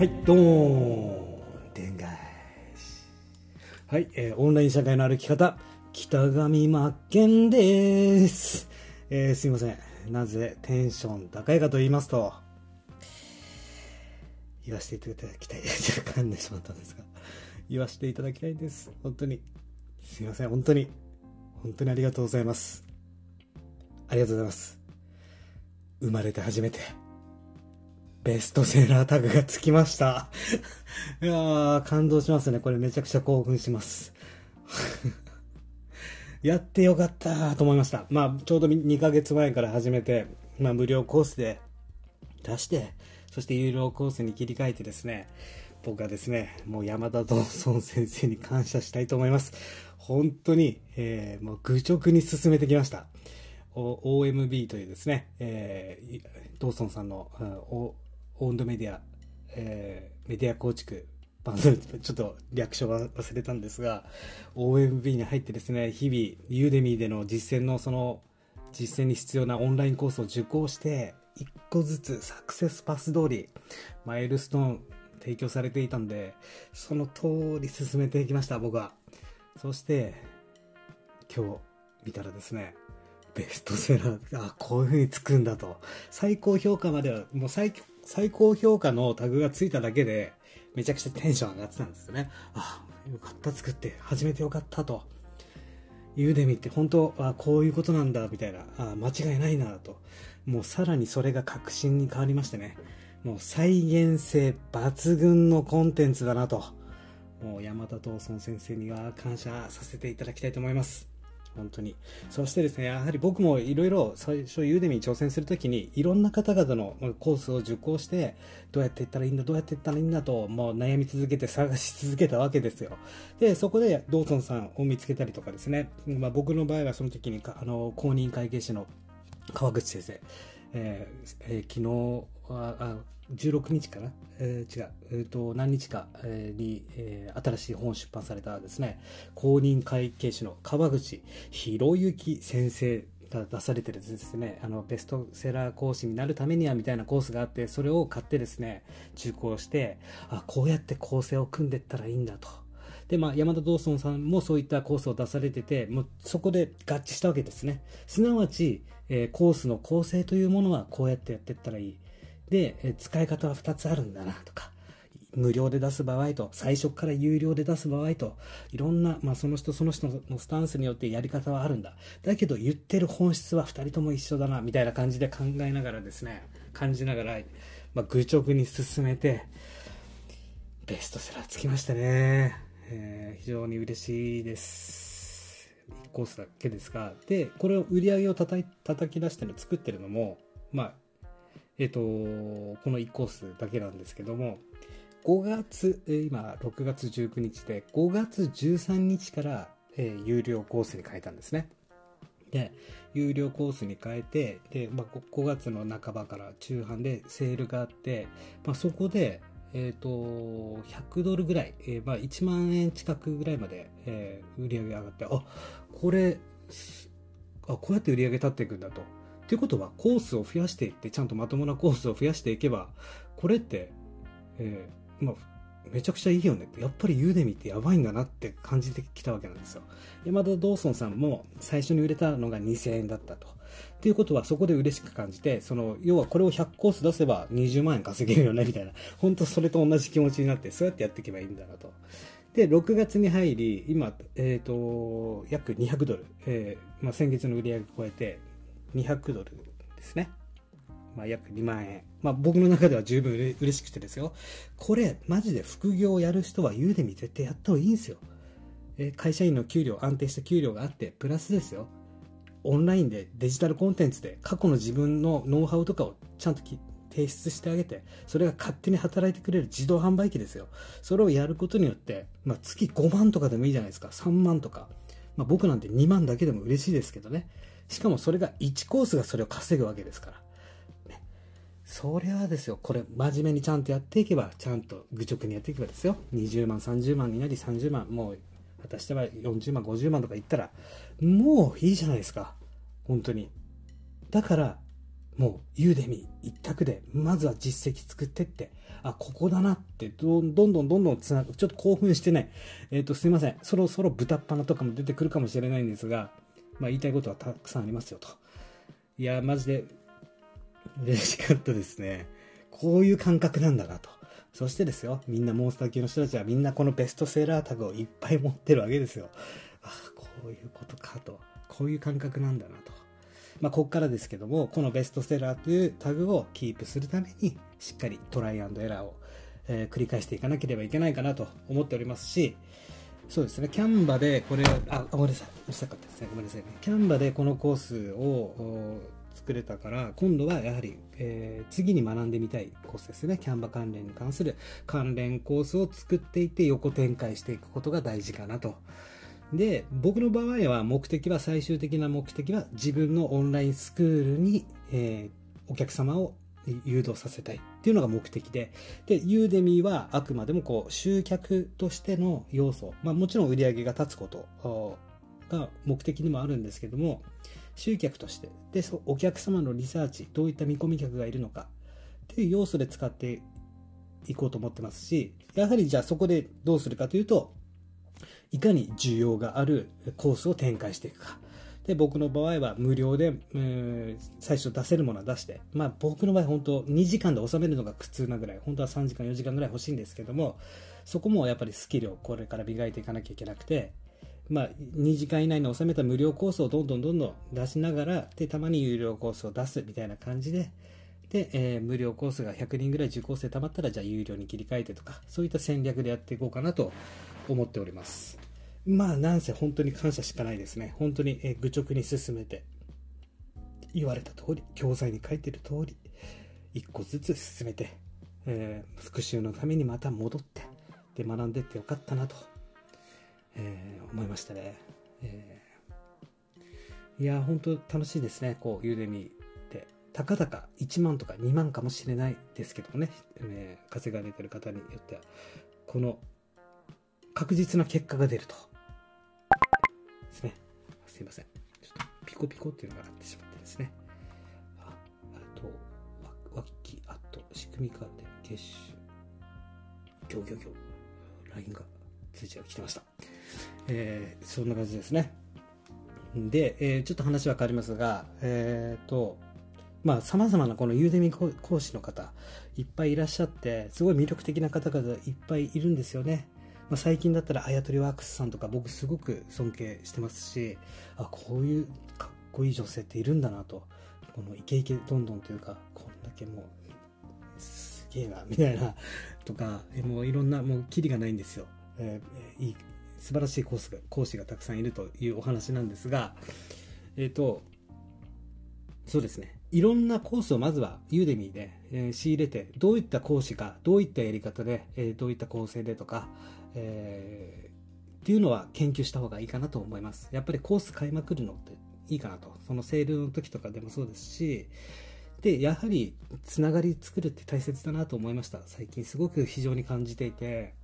はい、どうもでんがい。はい、えーオンライン社会の歩き方、北上真剣です。えーすいません。なぜテンション高いかと言いますと、言わせていただきたい。噛んでしまったんですが、言わせていただきたいです。本当に。すいません、本当に。本当にありがとうございます。ありがとうございます。生まれて初めて。ベストセラータグがつきました。いやー、感動しますね。これめちゃくちゃ興奮します。やってよかったと思いました。まあ、ちょうど2ヶ月前から始めて、まあ、無料コースで出して、そして有料コースに切り替えてですね、僕はですね、もう山田道尊先生に感謝したいと思います。本当に、えーもう愚直に進めてきました。OMB というですね、えードーソンさんの、うんオンドメディア、えーメディア構築、バンドちょっと略称は忘れたんですが、OMB に入ってですね、日々、ユーデミーでの実践のその、実践に必要なオンラインコースを受講して、一個ずつサクセスパス通り、マイルストーン提供されていたんで、その通り進めていきました、僕は。そして、今日見たらですね、ベストセラー、あ、こういう風につくんだと。最高評価までは、もう最、最高評価のタグがついただけで、めちゃくちゃテンション上がってたんですよね。あ、あよかった作って、始めてよかったと。ユーデミって本当、あ、こういうことなんだ、みたいな、あ、間違いないな、と。もうさらにそれが確信に変わりましてね。もう再現性抜群のコンテンツだなと。もう山田東尊先生には感謝させていただきたいと思います。本当に。そしてですね、やはり僕もいろいろ最初ユーデミに挑戦するときに、いろんな方々のコースを受講して、どうやっていったらいいんだ、どうやっていったらいいんだと、もう悩み続けて探し続けたわけですよ。で、そこでドーソンさんを見つけたりとかですね、まあ僕の場合はその時にか、あの、公認会計士の川口先生、えーえー昨日ああ16日かな、えー違う、えーと何日か、に、えー新しい本を出版されたですね。公認会計士の川口博之先生が出されてるですね。あのベストセラー講師になるためにはみたいなコースがあってそれを買ってですね受講してあこうやって構成を組んでったらいいんだと。で、まあ、山田道尊さんもそういったコースを出されてて、もうそこで合致したわけですね。すなわち、えーコースの構成というものはこうやってやっていったらいい。で、使い方は2つあるんだな、とか。無料で出す場合と、最初から有料で出す場合と、いろんな、まあ、その人その人のスタンスによってやり方はあるんだ。だけど言ってる本質は2人とも一緒だな、みたいな感じで考えながらですね、感じながら、まあ、愚直に進めて、ベストセラーつきましたね。えー非常に嬉しいです。1コースだけですが。で、これを売り上げを叩い叩き出してる作ってるのも、まあ、えっ、と、この1コースだけなんですけども、5月、今6月19日で、5月13日から、えー有料コースに変えたんですね。で、有料コースに変えて、で、まあ、5月の半ばから中半でセールがあって、まあ、そこで、えっ、と、100ドルぐらい、えーまあ、1万円近くぐらいまで、えー売り上げ上がって、あ、これ、あ、こうやって売り上げ立っていくんだと。っていうことは、コースを増やしていって、ちゃんとまともなコースを増やしていけば、これって、えーまあ、めちゃくちゃいいよねって、やっぱりユーデミってやばいんだなって感じてきたわけなんですよ。山田ドーソンさんも最初に売れたのが2000円だったと。っていうことはそこで嬉しく感じて、その、要はこれを100コース出せば20万円稼げるよねみたいな、本当それと同じ気持ちになって、そうやってやっていけばいいんだなと。で、6月に入り、今、えっ、と、約200ドル、えーまあ、先月の売り上げを超えて、200ドルですね。まあ、約2万円。まあ、僕の中では十分嬉しくてですよ。これ、マジで副業をやる人はユーデミ絶対やった方がいいんですよ。え会社員の給料、安定した給料があって、プラスですよ。オンラインでデジタルコンテンツで過去の自分のノウハウとかをちゃんと提出してあげて、それが勝手に働いてくれる自動販売機ですよ。それをやることによって、まあ、月5万とかでもいいじゃないですか。3万とか。まあ、僕なんて2万だけでも嬉しいですけどね。しかもそれが1コースがそれを稼ぐわけですから。ね。それはですよ、これ真面目にちゃんとやっていけば、ちゃんと愚直にやっていけばですよ。20万、30万になり30万、もう、果たしては40万、50万とか言ったら、もういいじゃないですか。本当に。だから、もうユーデミ一択でまずは実績作ってってあここだなってどんどんどんどんつなぐちょっと興奮してねえっ、ー、とすいませんそろそろ豚っ鼻とかも出てくるかもしれないんですが、まあ、言いたいことはたくさんありますよと。いやマジで嬉しかったですね。こういう感覚なんだなと。そしてですよみんなモンスター級の人たちはみんなこのベストセラータグをいっぱい持ってるわけですよ。ああこういうことかと。こういう感覚なんだなと。まあ、ここからですけども、このベストセラーというタグをキープするために、しっかりトライアンドエラーを、えー、繰り返していかなければいけないかなと思っておりますし、そうですね、キャンバでこれ、あ、ごめんなさい、うるさかったですね、ごめんなさいね。キャンバでこのコースを作れたから、今度はやはり、えー、次に学んでみたいコースですね。キャンバ関連に関する関連コースを作っていって横展開していくことが大事かなとで、僕の場合は目的は、最終的な目的は自分のオンラインスクールに、えー、お客様を誘導させたいっていうのが目的で、で、ユーデミーはあくまでもこう、集客としての要素、まあもちろん売り上げが立つことが目的にもあるんですけども、集客として、で、お客様のリサーチ、どういった見込み客がいるのか。っていう要素で使っていこうと思ってますし、やはりじゃあそこでどうするかというと、いかに需要があるコースを展開していくか。で、僕の場合は無料で、えー、最初出せるものは出して、まあ僕の場合本当2時間で収めるのが苦痛なぐらい、本当は3時間4時間ぐらい欲しいんですけども、そこもやっぱりスキルをこれから磨いていかなきゃいけなくて、まあ、2時間以内に収めた無料コースをどんどんどんどん出しながら、で、たまに有料コースを出すみたいな感じで、で、えー、無料コースが100人ぐらい受講生たまったら、じゃあ有料に切り替えてとか、そういった戦略でやっていこうかなと思っております。まあ、なんせ本当に感謝しかないですね。本当に、え愚直に進めて、言われた通り、教材に書いてる通り、一個ずつ進めて、えー、復習のためにまた戻って、で、学んでってよかったなと、えー、思いましたね。えー、いや、本当楽しいですね。こう、ユーデミーで、たかだか1万とか2万かもしれないですけどもね、えー、稼がれてる方によっては、この確実な結果が出ると。ですね。すいません。ちょっとピコピコっていうのがあってしまってですね。あ、あと、ワッキー、あと、仕組み化で、月収、ギョギョギョ、LINE が通知が来てました。えー、そんな感じですね。で、えー、ちょっと話は変わりますが、えっ、ー、と、まあ、様々なこのユーデミ講師の方、いっぱいいらっしゃって、すごい魅力的な方々いっぱいいるんですよね。まあ、最近だったらあやとりワークスさんとか僕すごく尊敬してますしあこういうかっこいい女性っているんだなと。このイケイケどんどんというかこんだけもうすげえなみたいなとかもういろんなもうキリがないんですよ、えー、いい素晴らしいコースが講師がたくさんいるというお話なんですがえっ、ー、とそうですね。いろんなコースをまずはユーデミーで、えー、仕入れて、どういった講師か、どういったやり方で、えー、どういった構成でとか、えー、っていうのは研究した方がいいかなと思います。やっぱりコース買いまくるのっていいかなと。そのセールの時とかでもそうですし、で、やはりつながり作るって大切だなと思いました。最近すごく非常に感じていて、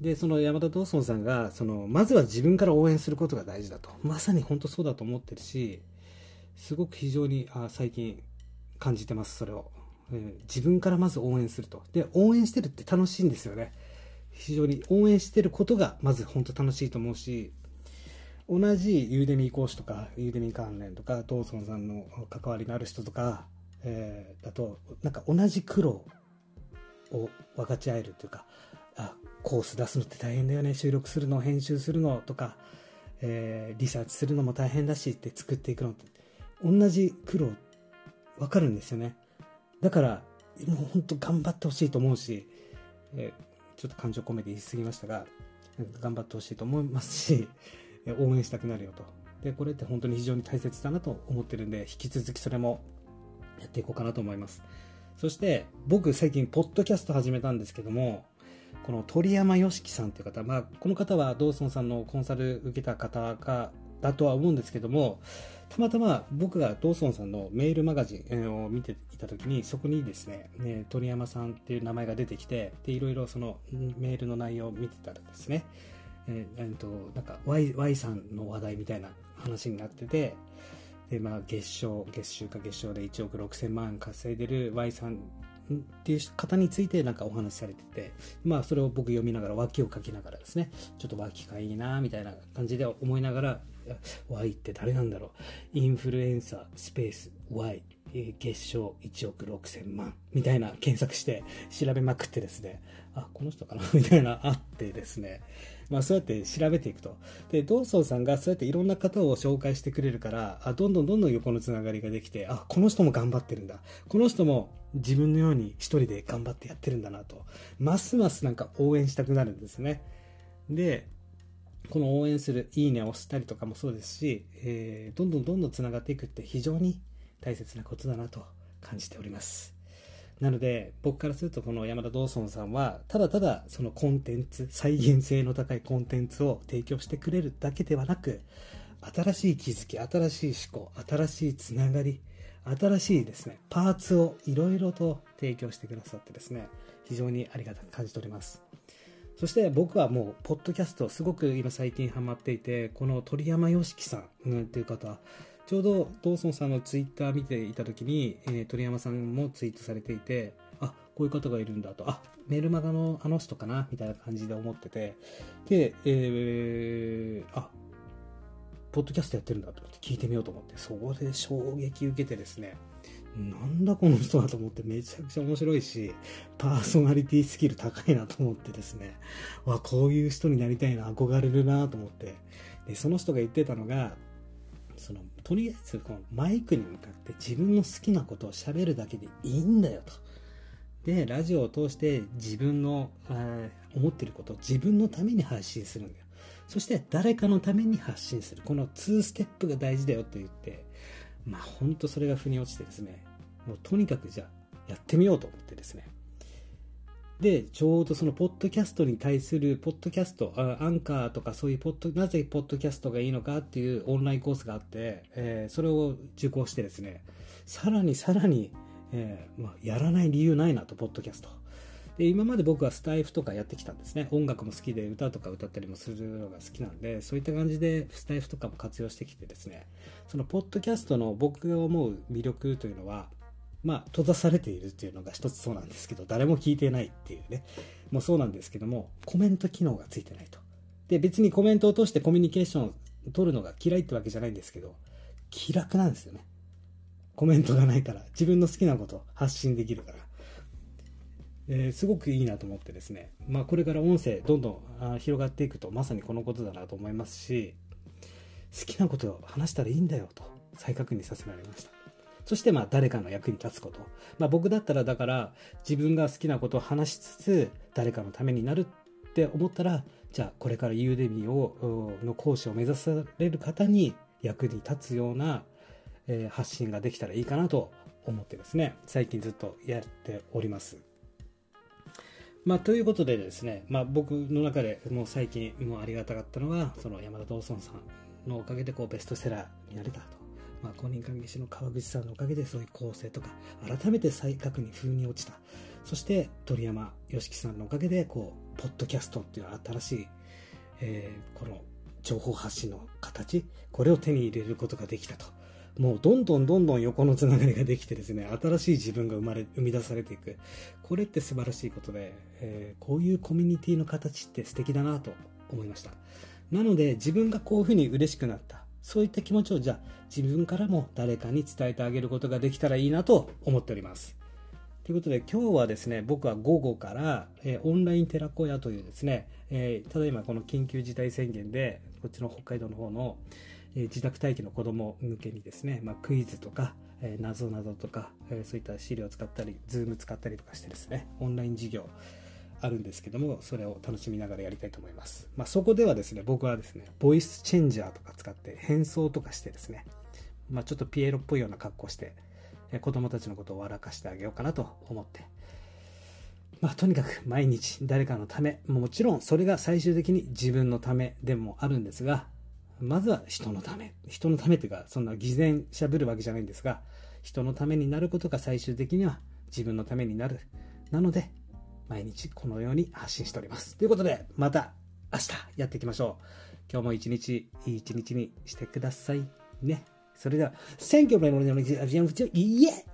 で、その山田道尊さんが、その、まずは自分から応援することが大事だと。まさに本当そうだと思ってるし、すごく非常にあ最近感じてます、それを、えー、自分からまず応援すると。で、応援してるって楽しいんですよね。非常に応援してることがまず本当楽しいと思うし、同じユーデミー講師とか、ユーデミー関連とか、トーソンさんの関わりのある人とか、えー、だと、なんか同じ苦労を分かち合えるというか、あ、コース出すのって大変だよね、収録するの、編集するのとか、えー、リサーチするのも大変だしって作っていくのって、同じ苦労分かるんですよね。だから、もう本当頑張ってほしいと思うし、えーちょっと感情込めて言い過ぎましたが、頑張ってほしいと思いますし、応援したくなるよと。で、これって本当に非常に大切だなと思ってるんで、引き続きそれもやっていこうかなと思います。そして、僕最近、ポッドキャスト始めたんですけども、この鳥山よしきさんという方、まあ、この方はドーソンさんのコンサル受けた方が、だとは思うんですけども、たまたま僕がドーソンさんのメールマガジンを見ていた時に、そこにですね、ね鳥山さんっていう名前が出てきて、で、いろいろそのメールの内容を見てたらですね、えー、えー、と、なんか y, y さんの話題みたいな話になってて、で、まあ、月賞、月収か月賞で1億6000万稼いでる Y さんっていう方についてなんかお話しされてて、まあそれを僕読みながら脇を書きながらですね、ちょっと脇がいいなみたいな感じで思いながら、Y って誰なんだろう？インフルエンサースペース Y 月賞1億6000万みたいな検索して調べまくってですね、あ、この人かな？みたいなあってですね、まあそうやって調べていくと。で、ドーソンさんがそうやっていろんな方を紹介してくれるから、あどんどんどんどん横のつながりができて、あ、この人も頑張ってるんだ。この人も自分のように一人で頑張ってやってるんだなと。ますますなんか応援したくなるんですね。で、この応援するいいねを押したりとかもそうですし、えー、どんどんどんどんつながっていくって非常に大切なことだなと感じております。なので、僕からするとこの山田ドーソンさんは、ただただそのコンテンツ、再現性の高いコンテンツを提供してくれるだけではなく、新しい気づき、新しい思考、新しいつながり、新しいですね、パーツをいろいろと提供してくださってですね、非常にありがたく感じております。そして僕はもう、ポッドキャスト、すごく今最近ハマっていて、この鳥山よしきさん、っていう方、ちょうどドーソンさんのツイッター見ていた時に、えー、鳥山さんもツイートされていて、あ、こういう方がいるんだと、あ、メルマガのあの人かなみたいな感じで思ってて、で、えー、あ、ポッドキャストやってるんだと思って聞いてみようと思って、そこで衝撃受けてですね、なんだこの人だと思ってめちゃくちゃ面白いし、パーソナリティスキル高いなと思ってですね、わ、こういう人になりたいな、憧れるなと思って、で、その人が言ってたのが、そのとりあえずこのマイクに向かって自分の好きなことを喋るだけでいいんだよと。で、ラジオを通して自分の思ってることを自分のために発信するんだよ。そして誰かのために発信する。この2ステップが大事だよと言って、まあ本当それが腑に落ちてですね、もうとにかくじゃあやってみようと思ってですね、で、ちょうどそのポッドキャストに対する、ポッドキャスト、アンカーとかそういうポッド、なぜポッドキャストがいいのかっていうオンラインコースがあって、えー、それを受講してですね、さらにさらに、えー、まあ、やらない理由ないなと、ポッドキャスト。で、今まで僕はスタイフとかやってきたんですね。音楽も好きで歌とか歌ったりもするのが好きなんで、そういった感じでスタイフとかも活用してきてですね、そのポッドキャストの僕が思う魅力というのは、まあ、閉ざされているっていうのが一つそうなんですけど、誰も聞いてないっていうね、もうそうなんですけども、コメント機能がついてないと。で、別にコメントを通してコミュニケーションを取るのが嫌いってわけじゃないんですけど、気楽なんですよね。コメントがないから、自分の好きなこと発信できるから。えー、すごくいいなと思ってですね、まあ、これから音声どんどん広がっていくとまさにこのことだなと思いますし好きなことを話したらいいんだよと再確認させられましたそしてまあ誰かの役に立つこと。まあ僕だったらだから自分が好きなことを話しつつ誰かのためになるって思ったらじゃあこれからユーデミーをの講師を目指される方に役に立つような、えー、発信ができたらいいかなと思ってですね最近ずっとやっております。まあ、ということでですね、まあ、僕の中でもう最近もうありがたかったのはその山田道尊さんのおかげでこうベストセラーになれたと。まあ、公認会計士の川口さんのおかげでそういう構成とか改めて再確認風に落ちた。そして鳥山よしきさんのおかげでこうポッドキャストっていう新しい、えー、この情報発信の形これを手に入れることができたと。もうどんどんどんどん横のつながりができてですね新しい自分が生まれ生み出されていく。これって素晴らしいことで、えー、こういうコミュニティの形って素敵だなと思いました。なので自分がこういうふうに嬉しくなった。そういった気持ちをじゃあ自分からも誰かに伝えてあげることができたらいいなと思っております。ということで今日はですね、僕は午後から、えー、オンライン寺子屋というですね、えー、ただいまこの緊急事態宣言で、こっちの北海道の方の、え、自宅待機の子供向けにですね、まあ、クイズとか、えー、なぞなぞとか、えー、そういった資料を使ったり、ズーム使ったりとかしてですね、オンライン授業、あるんですけども、それを楽しみながらやりたいと思います。まあ、そこではですね、僕はですね、ボイスチェンジャーとか使って変装とかしてですね、まあ、ちょっとピエロっぽいような格好してえ、子供たちのことを笑かしてあげようかなと思って、まあ、とにかく毎日誰かのため、もちろんそれが最終的に自分のためでもあるんですが、まずは人のため。人のためというか、そんな偽善しゃべるわけじゃないんですが、人のためになることが最終的には自分のためになる。なので、毎日このように発信しております。ということで、また明日やっていきましょう。今日も一日いい一日にしてくださいね。それでは、選挙ののイエ